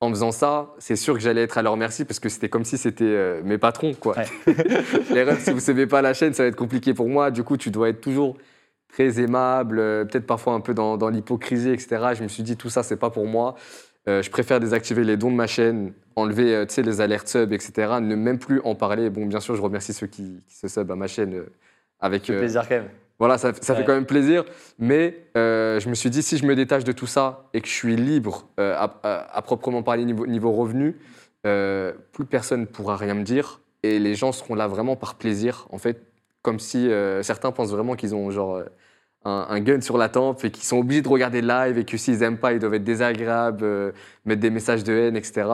en faisant ça, c'est sûr que j'allais être à leur merci parce que c'était comme si c'était euh, mes patrons, quoi. Ouais. Les refs, si vous ne savez pas la chaîne, ça va être compliqué pour moi. Du coup, tu dois être toujours très aimable, euh, peut-être parfois un peu dans, dans l'hypocrisie, etc. Je me suis dit, tout ça, c'est pas pour moi. Euh, je préfère désactiver les dons de ma chaîne, enlever euh, les alertes sub, etc. Ne même plus en parler. Bon, bien sûr, je remercie ceux qui, qui se sub à ma chaîne euh, avec. Euh, plaisir quand même. voilà, ça, ça Ouais. fait quand même plaisir. Mais euh, je me suis dit, si je me détache de tout ça et que je suis libre euh, à, à- à proprement parler niveau, niveau revenu, plus personne ne pourra rien me dire. Et les gens seront là vraiment par plaisir. En fait, comme si certains pensent vraiment qu'ils ont genre un, un gun sur la tempe et qu'ils sont obligés de regarder le live et que s'ils n'aiment pas, ils doivent être désagréables, euh, mettre des messages de haine, etc.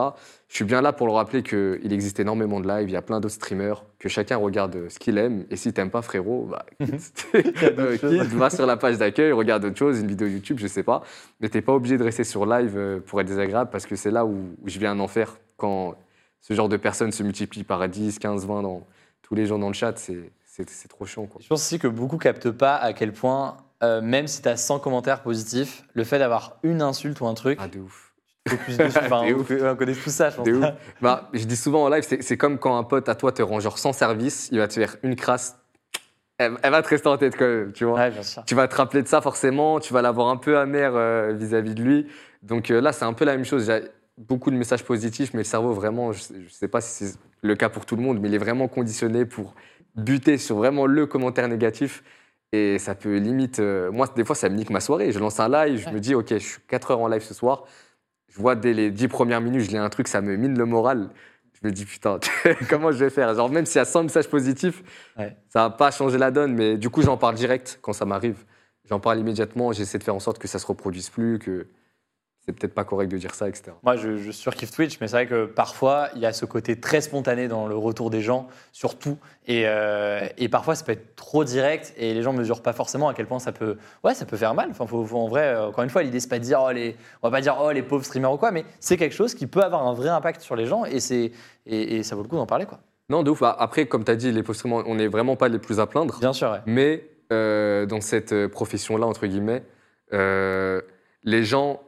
Je suis bien là pour leur rappeler qu'il existe énormément de lives, il y a plein d'autres streamers, que chacun regarde ce qu'il aime. Et si t'aimes pas, frérot, bah, Euh, quitte, va sur la page d'accueil, regarde autre chose, une vidéo YouTube, je sais pas. Mais t'es pas obligé de rester sur live euh, pour être désagréable parce que c'est là où, où je viens en enfer quand ce genre de personnes se multiplient par 10, 15, 20 dans tous les gens dans le chat, c'est c'est- trop chiant. Quoi. Je pense aussi que beaucoup captent pas à quel point, euh, même si tu as 100 commentaires positifs, le fait d'avoir une insulte ou un truc, Ah, de ouf. Enfin, De on, ouf. on connaît tout ça, je pense. De ouf. Bah, je dis souvent en live, c'est comme quand un pote à toi te rend genre sans service, il va te faire une crasse, elle, elle va te rester en tête quand même, tu vois. Ouais, bien sûr. tu vas te rappeler de ça forcément, tu vas l'avoir un peu amer euh, vis-à-vis de lui. Donc euh, là, c'est un peu la même chose. J'ai beaucoup de messages positifs, mais le cerveau, vraiment, je ne sais pas si c'est le cas pour tout le monde, mais il est vraiment conditionné pour buter sur vraiment le commentaire négatif. Et ça peut limite. euh, moi, des fois, ça me nique ma soirée. Je lance un live, je me dis, OK, je suis 4 heures en live ce soir. Je vois dès les 10 premières minutes, je lis un truc, ça me mine le moral. Je me dis, putain, comment je vais faire? Genre, même s'il y a 100 messages positifs, Ouais. ça va pas changer la donne. Mais du coup, j'en parle direct quand ça m'arrive. J'en parle immédiatement. J'essaie de faire en sorte que ça se reproduise plus, que c'est peut-être pas correct de dire ça, etc. Moi, je, je surkiffe Twitch, mais c'est vrai que parfois, il y a ce côté très spontané dans le retour des gens, sur tout. Et, euh, et parfois, ça peut être trop direct et les gens ne mesurent pas forcément à quel point ça peut, ouais, ça peut faire mal. Enfin, faut, faut- en vrai, euh, encore une fois, l'idée, c'est pas de dire, oh, les, on va pas dire, oh, les pauvres streamers ou quoi, mais c'est quelque chose qui peut avoir un vrai impact sur les gens et, c'est, et, et ça vaut le coup d'en parler, quoi. Non, de ouf. Bah, Après, comme tu as dit, les post on n'est vraiment pas les plus à plaindre. Bien sûr, ouais. Mais euh, dans cette profession-là, entre guillemets, euh, les gens,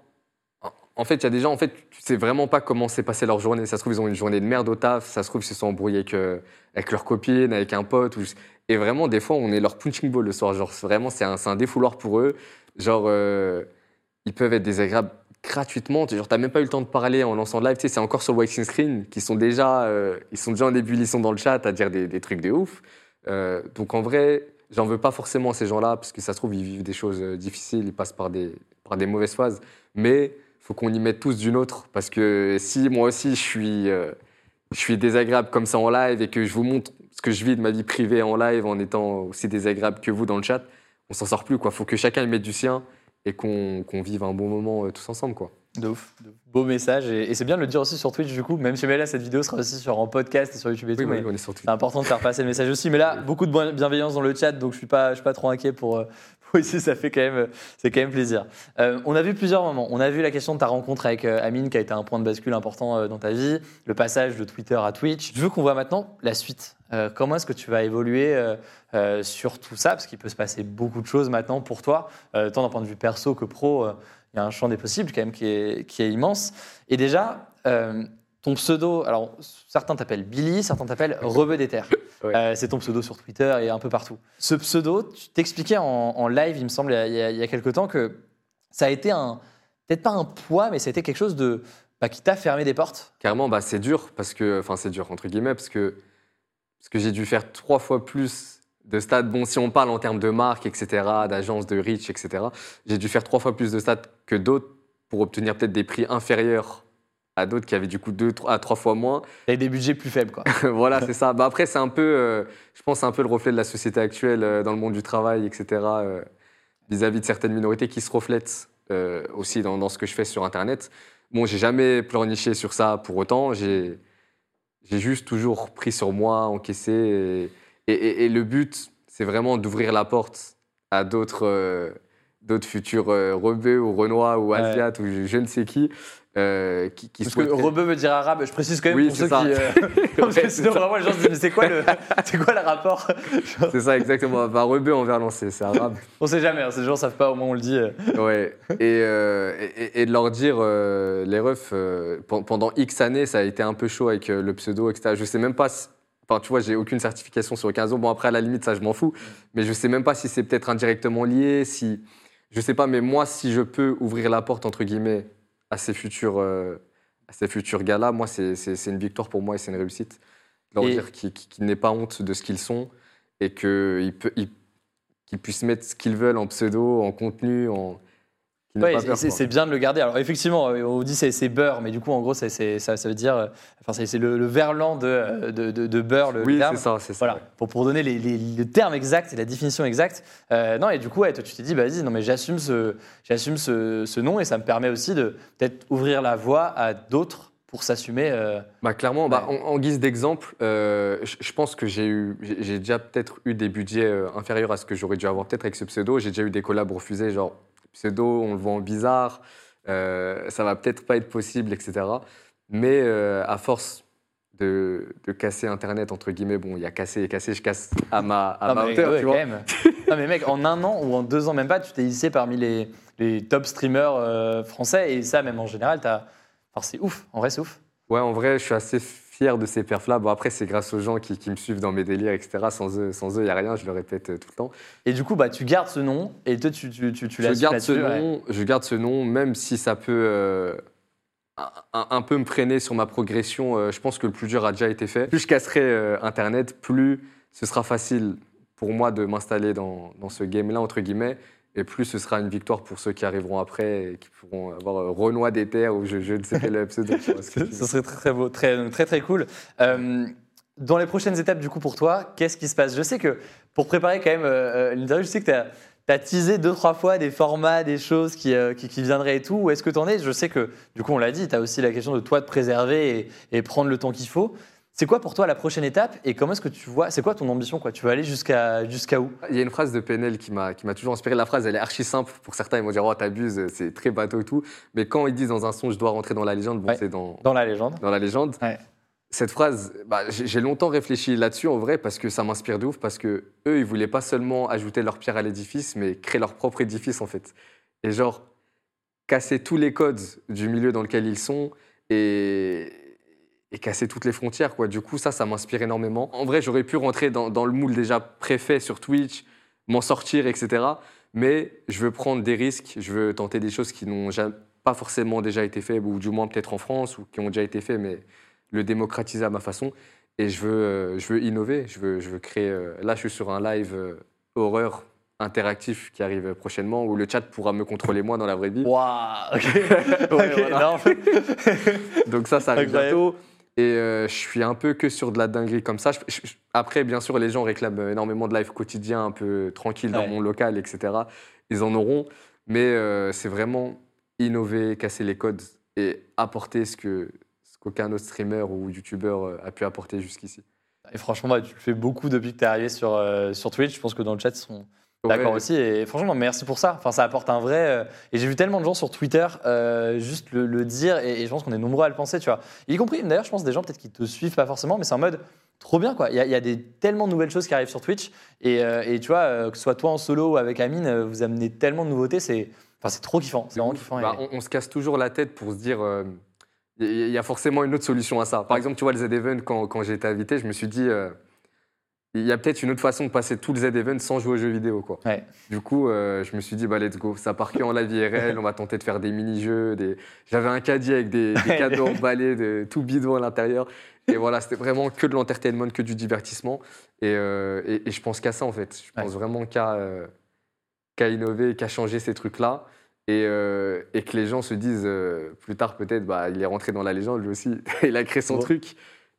en fait, il y a des gens, en fait, tu sais vraiment pas comment s'est passée leur journée. Ça se trouve, ils ont une journée de merde au taf. Ça se trouve, ils se sont embrouillés avec, euh, avec leur copine, avec un pote. Et vraiment, des fois, on est leur punching ball le soir. Genre, vraiment, c'est un, défouloir pour eux. Genre, euh, ils peuvent être désagréables gratuitement. Genre, t'as même pas eu le temps de parler en lançant le live. Tu c'est encore sur le watching screen qui sont déjà, euh, ils sont déjà en ébullition dans le chat à dire des, des trucs de ouf. Euh, donc, en vrai, j'en veux pas forcément à ces gens-là parce que ça se trouve, ils vivent des choses euh, difficiles, ils passent par des, par des mauvaises phases. Mais faut qu'on y mette tous d'une autre parce que si moi aussi je suis, euh, je suis désagréable comme ça en live et que je vous montre ce que je vis de ma vie privée en live en étant aussi désagréable que vous dans le chat, on s'en sort plus quoi. Faut que chacun y mette du sien et qu'on vive un bon moment euh, tous ensemble quoi. De ouf. de ouf. Beau message. Et, et c'est bien de le dire aussi sur Twitch, du coup. Même si mais là, cette vidéo sera aussi sur, en podcast et sur YouTube et Oui, tout. oui, mais on est sur Twitch. c'est important de faire passer le message aussi. Mais là, beaucoup de bien- bienveillance dans le chat, donc je suis pas, je suis pas trop inquiet pour. ici, ça fait quand même, c'est quand même plaisir. Euh, on a vu plusieurs moments. On a vu la question de ta rencontre avec euh, Amine, qui a été un point de bascule important euh, dans ta vie, le passage de Twitter à Twitch. Je veux qu'on voit maintenant la suite. Comment est-ce que tu vas évoluer sur tout ça? Parce qu'il peut se passer beaucoup de choses maintenant pour toi, tant d'un point de vue perso que pro. il y a un champ des possibles quand même qui est, immense. Et déjà, ton pseudo, alors certains t'appellent Billy, certains t'appellent Rebeu des Terres. Ouais. Euh, c'est ton pseudo sur Twitter et un peu partout. Ce pseudo, tu t'expliquais en, en live, il me semble, il y a, il y a- quelques temps, que ça a été un, peut-être pas un poids, mais ça a été quelque chose de, bah, qui t'a fermé des portes. Carrément, bah, c'est dur parce que, enfin, c'est dur entre guillemets parce que, parce que j'ai dû faire trois fois plus de stades. Bon, si on parle en termes de marque, etc., d'agence, de reach, etc., j'ai dû faire trois fois plus de stades que d'autres pour obtenir peut-être des prix inférieurs à d'autres qui avaient du coup deux à trois fois moins. T'avais des budgets plus faibles, quoi. voilà, c'est ça. Bah, après, c'est un peu, euh, je pense, un peu le reflet de la société actuelle euh, dans le monde du travail, etc., euh, vis-à-vis de certaines minorités qui se reflètent aussi dans, dans ce que je fais sur Internet. Bon, j'ai jamais pleurniché sur ça pour autant. J'ai, juste toujours pris sur moi, encaissé. Et, et- et- et le but, c'est vraiment d'ouvrir la porte à d'autres, d'autres futurs euh, rebeux ou renois ou Ouais. asiates ou je, je ne sais qui. Euh, qui, qui Parce que Rebeu veut dire arabe, je précise quand même Oui, pour c'est ceux ça. qui. euh, parce que sinon, vraiment, les gens se disent, mais c'est quoi, le, c'est quoi le rapport C'est ça, exactement. Bah, rebeu envers lancé, c'est arabe. On sait jamais, hein, ces gens savent pas, au moins on le dit. euh. Ouais. Et, euh, et, et de leur dire, euh, les refs, pen- pendant X années, ça a été un peu chaud avec le pseudo, etc. Je sais même pas si. Enfin, tu vois, j'ai aucune certification sur le 15 ans. Bon, après, à la limite, ça, je m'en fous. Mais je sais même pas si c'est peut-être indirectement lié, si. Je sais pas, mais moi, si je peux ouvrir la porte, entre guillemets, à ces futurs, euh, à ces futurs gars-là, moi, c'est une victoire pour moi et c'est une réussite. Leur Et- dire qu'ils qu'ils n'aient pas honte de ce qu'ils sont et qu'ils pe- ils- qu'ils puissent mettre ce qu'ils veulent en pseudo, en contenu, en. Ouais, c'est bien de le garder. Alors effectivement, euh, on dit c'est beurre, mais du coup en gros ça, ça veut dire, euh, enfin c'est le, le verlan de, euh, de, de- de beurre le Oui, terme. c'est ça, c'est ça. Voilà, pour, pour donner les, les- le terme exact et la définition exacte. Euh, non, et du coup, ouais, toi, tu t'es dit, bah, vas-y, non, mais j'assume ce, j'assume ce, ce nom et ça me permet aussi de peut-être ouvrir la voie à d'autres pour s'assumer. euh, Bah, clairement, bah, en, en guise d'exemple, je pense que j'ai eu, j'ai déjà peut-être eu des budgets inférieurs à ce que j'aurais dû avoir peut-être avec ce pseudo. J'ai déjà eu des collabs refusés, genre pseudo, on le vend bizarre, euh, ça va peut-être pas être possible, etc. Mais euh, à force de, de casser Internet, entre guillemets, bon, il y a cassé et cassé, je casse à ma, à non, ma mais, hauteur, ouais, tu quand vois. même. non, mais mec, en un an ou en deux ans, même pas, tu t'es hissé parmi les, les top streamers euh, français et ça, même en général, t'as. Enfin, c'est ouf, en vrai, c'est ouf. Ouais, en vrai, je suis assez fier de ces perfs-là. Bon, après, c'est grâce aux gens qui, qui me suivent dans mes délires, etc. Sans eux, sans eux, il n'y a rien, je le répète euh, tout le temps. Et du coup, bah, tu gardes ce nom et toi, tu, tu, tu, tu je garde ce ouais. nom, je garde ce nom, même si ça peut euh, un, un- un peu me freiner sur ma progression. euh, je pense que le plus dur a déjà été fait. Plus je casserai euh, Internet, plus ce sera facile pour moi de m'installer dans, dans ce game-là entre guillemets. Et plus ce sera une victoire pour ceux qui arriveront après et qui pourront avoir euh, Renoir des terres ou je, je ne sais quel pseudo. tu vois ce serait très très beau, très très très cool. Euh, dans les prochaines étapes, du coup, pour toi, qu'est-ce qui se passe? Je sais que pour préparer quand même euh, euh, l'interview, je sais que tu as, teasé deux, trois fois des formats, des choses qui, euh, qui, qui viendraient et tout. Où est-ce que tu en es? Je sais que, du coup, on l'a dit, tu as aussi la question de toi de préserver et, et prendre le temps qu'il faut. C'est quoi pour toi la prochaine étape et comment est-ce que tu vois C'est quoi ton ambition quoi? Tu veux aller jusqu'à jusqu'à où? Il y a une phrase de PNL qui m'a qui m'a toujours inspiré. La phrase, elle est archi simple. Pour certains, ils vont dire Oh, t'abuses, c'est très bateau et tout. Mais quand ils disent dans un son, je dois rentrer dans la légende, bon, Ouais. c'est dans, dans la légende dans la légende. Ouais. Cette phrase, bah, j'ai longtemps réfléchi là-dessus en vrai parce que ça m'inspire de ouf parce que eux, ils voulaient pas seulement ajouter leur pierre à l'édifice, mais créer leur propre édifice en fait. Et genre, casser tous les codes du milieu dans lequel ils sont et casser toutes les frontières. Quoi. Du coup, ça, ça m'inspire énormément. En vrai, j'aurais pu rentrer dans, dans, le moule déjà préfet sur Twitch, m'en sortir, etc. Mais je veux prendre des risques, je veux tenter des choses qui n'ont pas forcément déjà été faites, ou du moins peut-être en France, ou qui ont déjà été faites, mais le démocratiser à ma façon. Et je veux, euh, je veux innover, je veux, je veux créer. Euh, là, je suis sur un live euh, horreur interactif qui arrive prochainement où le chat pourra me contrôler moi dans la vraie vie. Waouh Donc ça, ça arrive bientôt. Et je suis un peu que sur de la dinguerie comme ça. après, bien sûr, les gens réclament énormément de live quotidien, un peu tranquille dans mon local, etc. Ils en auront. Mais c'est vraiment innover, casser les codes et apporter ce que ce qu'aucun autre streamer ou youtubeur a pu apporter jusqu'ici. Et franchement, bah, tu le fais beaucoup depuis que tu es arrivé sur, sur Twitch. Je pense que dans le chat, ils sont D'accord aussi. Et franchement, merci pour ça. Enfin, ça apporte un vrai. Euh, et j'ai vu tellement de gens sur Twitter euh, juste le, dire, et, je pense qu'on est nombreux à le penser, tu vois. Y compris, d'ailleurs, je pense des gens peut-être qui te suivent pas forcément, mais c'est en mode trop bien, quoi. Il y, a, des tellement de nouvelles choses qui arrivent sur Twitch, et, euh, tu vois, que ce soit toi en solo ou avec Amine, vous amenez tellement de nouveautés, c'est, enfin, c'est trop kiffant. C'est vraiment kiffant. Bah, on, se casse toujours la tête pour se dire. Il y a forcément une autre solution à ça. Par exemple, tu vois, le Z-Event, quand, quand j'ai été invité, je me suis dit il y a peut-être une autre façon de passer tous les Z-Events sans jouer aux jeux vidéo. Quoi. Du coup, euh, je me suis dit, bah, let's go. Ça part que en live IRL, on va tenter de faire des mini-jeux. Des... J'avais un caddie avec des, cadeaux emballés, de, tout bidon à l'intérieur. Et voilà, c'était vraiment que de l'entertainment, que du divertissement. Et, euh, et, je pense qu'à ça, en fait. Je pense vraiment qu'à euh, qu'à innover, qu'à changer ces trucs-là. Et, et, que les gens se disent plus tard, peut-être, bah, il est rentré dans la légende, lui aussi. il a créé son truc.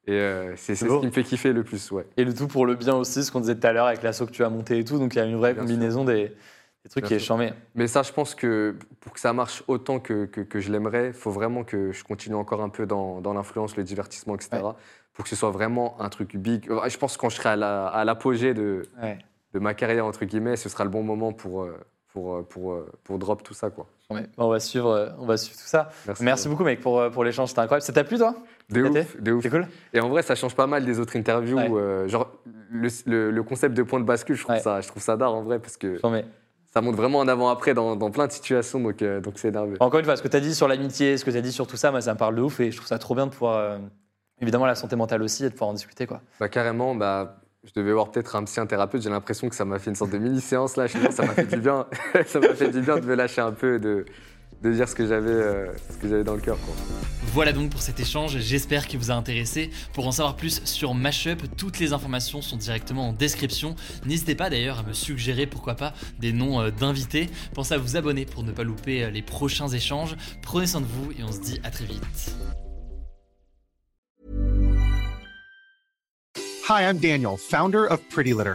Et euh, c'est ce qui me fait kiffer le plus, ouais. Et le tout pour le bien aussi, ce qu'on disait tout à l'heure avec l'assaut que tu as monté et tout. Donc il y a une vraie combinaison des, trucs qui est charmé. Mais ça, je pense que pour que ça marche autant que, que, je l'aimerais, il faut vraiment que je continue encore un peu dans, dans l'influence, le divertissement, etc. Pour que ce soit vraiment un truc big. Je pense que quand je serai à l'apogée de, de ma carrière, entre guillemets, ce sera le bon moment pour, euh, pour, euh, pour, pour drop tout ça. Quoi. on, va suivre, on va suivre tout ça. Merci, beaucoup, mec, pour, pour l'échange. C'était incroyable. Ça t'a plu, toi? De ouf. De ouf. C'est cool. Et en vrai, ça change pas mal des autres interviews. genre, le, le, concept de point de bascule, je trouve, ça, je trouve ça d'art en vrai parce que. Ça montre vraiment en avant-après dans, dans, plein de situations, donc donc c'est énervé. Encore une fois, ce que tu as dit sur l'amitié, ce que tu as dit sur tout ça, moi, ça me parle de ouf et je trouve ça trop bien de pouvoir. évidemment, la santé mentale aussi et de pouvoir en discuter. Quoi. Bah, carrément, bah, je devais voir peut-être un psy, un thérapeute. J'ai l'impression que ça m'a fait une sorte de mini-séance là. ça m'a fait du bien. ça m'a fait du bien de me lâcher un peu de, de dire ce que j'avais euh, j'avais dans le cœur. Voilà donc pour cet échange, j'espère qu'il vous a intéressé. Pour en savoir plus sur Mashup, toutes les informations sont directement en description. N'hésitez pas d'ailleurs à me suggérer pourquoi pas des noms euh, d'invités. Pensez à vous abonner pour ne pas louper euh, les prochains échanges. Prenez soin de vous et on se dit à très vite. Hi, I'm Daniel, founder of Pretty Litter.